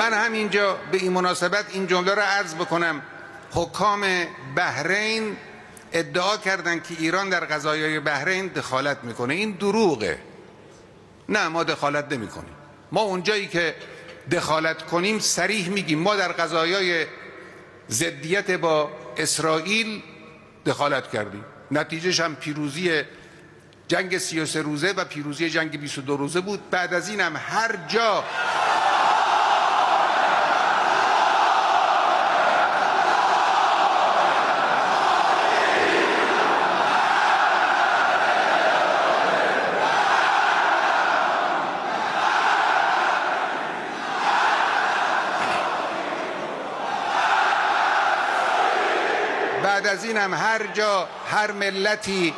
من همینجا به این مناسبت این جمله را عرض بکنم. حکام بحرین ادعا کردند که ایران در قضایای بحرین دخالت می‌کنه. این دروغه. نه ما دخالت نمی کنیم ما اونجایی که دخالت کنیم سریح میگیم. ما در قضایای ضدیت با اسرائیل دخالت کردیم. نتیجهش هم پیروزی جنگ 33 روزه و پیروزی جنگ 22 روزه بود. بعد از این هم هر جا بعد از این هم هر جا هر ملتی.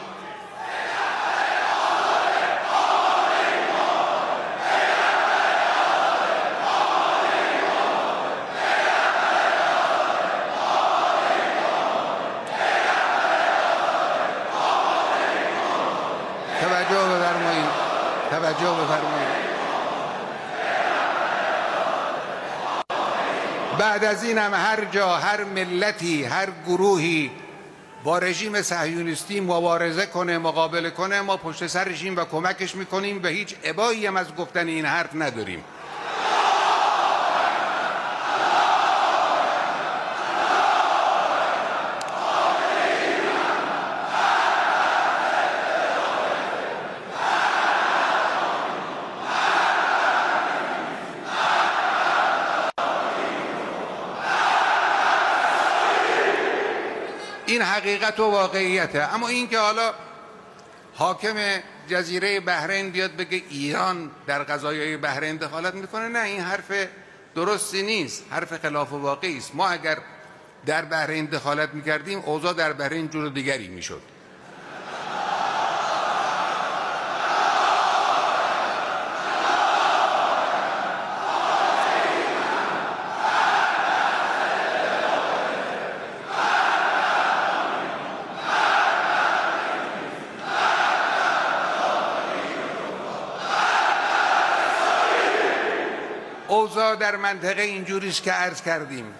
توجه بفرمایید. توجه بفرمایید. بعد از این هم هر جا هر ملتی هر گروهی با رژیم صهیونیستی مبارزه کنه مقابله کنه ما پشت سر رژیم و کمکش می‌کنیم. و هیچ ابایی هم از گفتن این حرف نداریم. این حقیقت و واقعیته. اما این که حالا حاکم جزیره بحرین بیاد بگه ایران در قضایای بحرین دخالت می‌کنه نه این حرف درستی نیست. حرف خلاف واقعی است. ما اگر در بحرین دخالت می‌کردیم اوضاع در بحرین جور دیگری می‌شد. اوضاع در منطقه اینجوریست که عرض کردیم.